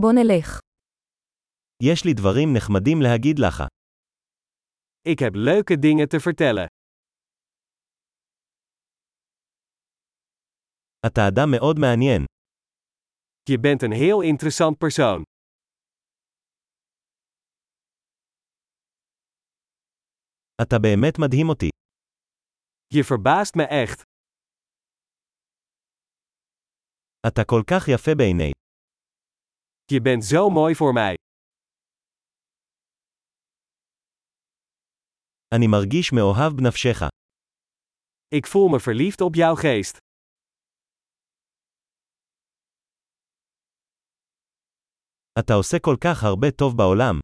בוא נלך. יש לי דברים נחמדים להגיד לך. Ik heb leuke dingen te vertellen. אתה אדם מאוד מעניין. Je bent een heel interessant persoon. אתה באמת מדהים אותי. Je verbaast me echt. אתה כל כך יפה בעיני. Je bent zo mooi voor mij. אני מרגיש מאוהב בנפשך. Ik voel me verliefd op jouw geest. אתה עושה כל כך הרבה טוב בעולם.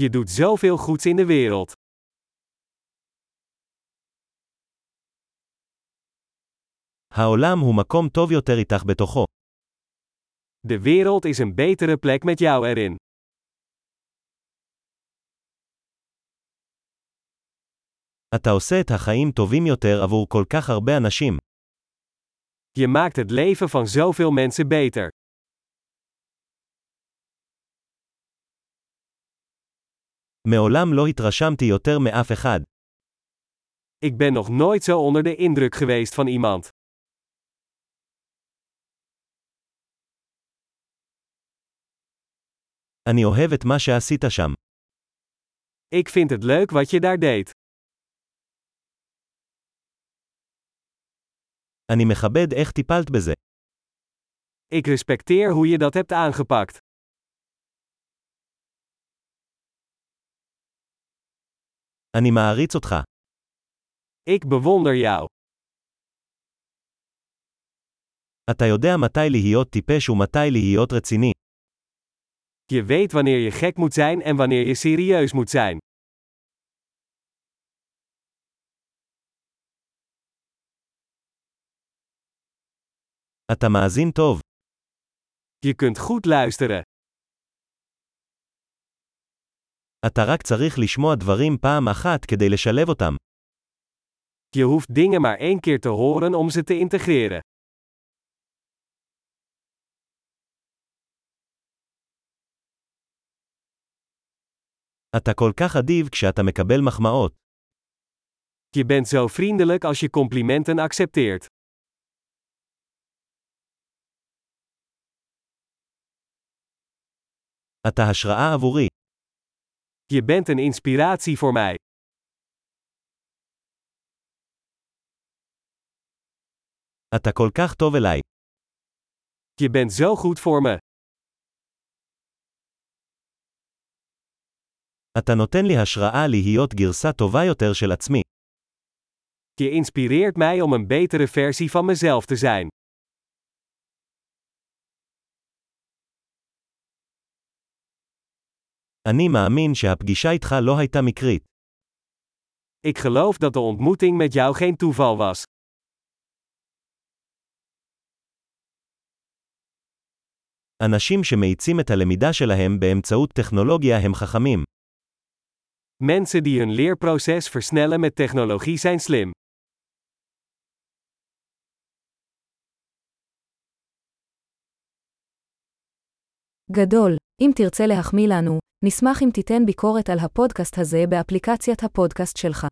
Je doet zoveel goeds in de wereld. העולם הוא מקום טוב יותר איתך בתוכו. De wereld is een betere plek met jou erin. אתה עושה את החיים טובים יותר עבור כל כך הרבה אנשים. Je maakt het leven van zoveel mensen beter. מעולם לא התרשמתי יותר מאף אחד. Ik ben nog nooit zo onder de indruk geweest van iemand. אני אוהב את מה שעשית שם. Ik vind het leuk wat je daar deed. אני מכבד איך טיפלת בזה. Ik respecteer hoe je dat hebt aangepakt. אני מעריץ אותך. Ik bewonder jou. אתה יודע מתי להיות טיפש ומתי להיות רציני. Je weet wanneer je gek moet zijn en wanneer je serieus moet zijn. אתה מאזין טוב. Je kunt goed luisteren. אתה רק צריך לשמוע דברים פעם אחת כדי לשלב אותם. Je hoeft dingen maar één keer te horen om ze te integreren. אתה כל כך אדיב כשאתה מקבל מחמאות. Je bent zo vriendelijk als je complimenten accepteert. אתה השראה עבורי. Je bent een inspiratie voor mij. אתה כל כך טוב אליי. Je bent zo goed voor me. אתה נותן לי השראה להיות גרסה טובה יותר של עצמי. Je inspireert mij om een betere versie van mezelf te zijn. אני מאמין שהפגישה איתך לא הייתה מקרית. Ik geloof dat de ontmoeting met jou geen toeval was. אנשים שמאיצים את הלמידה שלהם באמצעות טכנולוגיה הם חכמים. Mensen die hun leerproces versnellen met technologie zijn slim. גדול. אם תרצה להחמיא לנו, נשמח אם תיתן ביקורת על הפודקאסט הזה באפליקציית הפודקאסט שלך.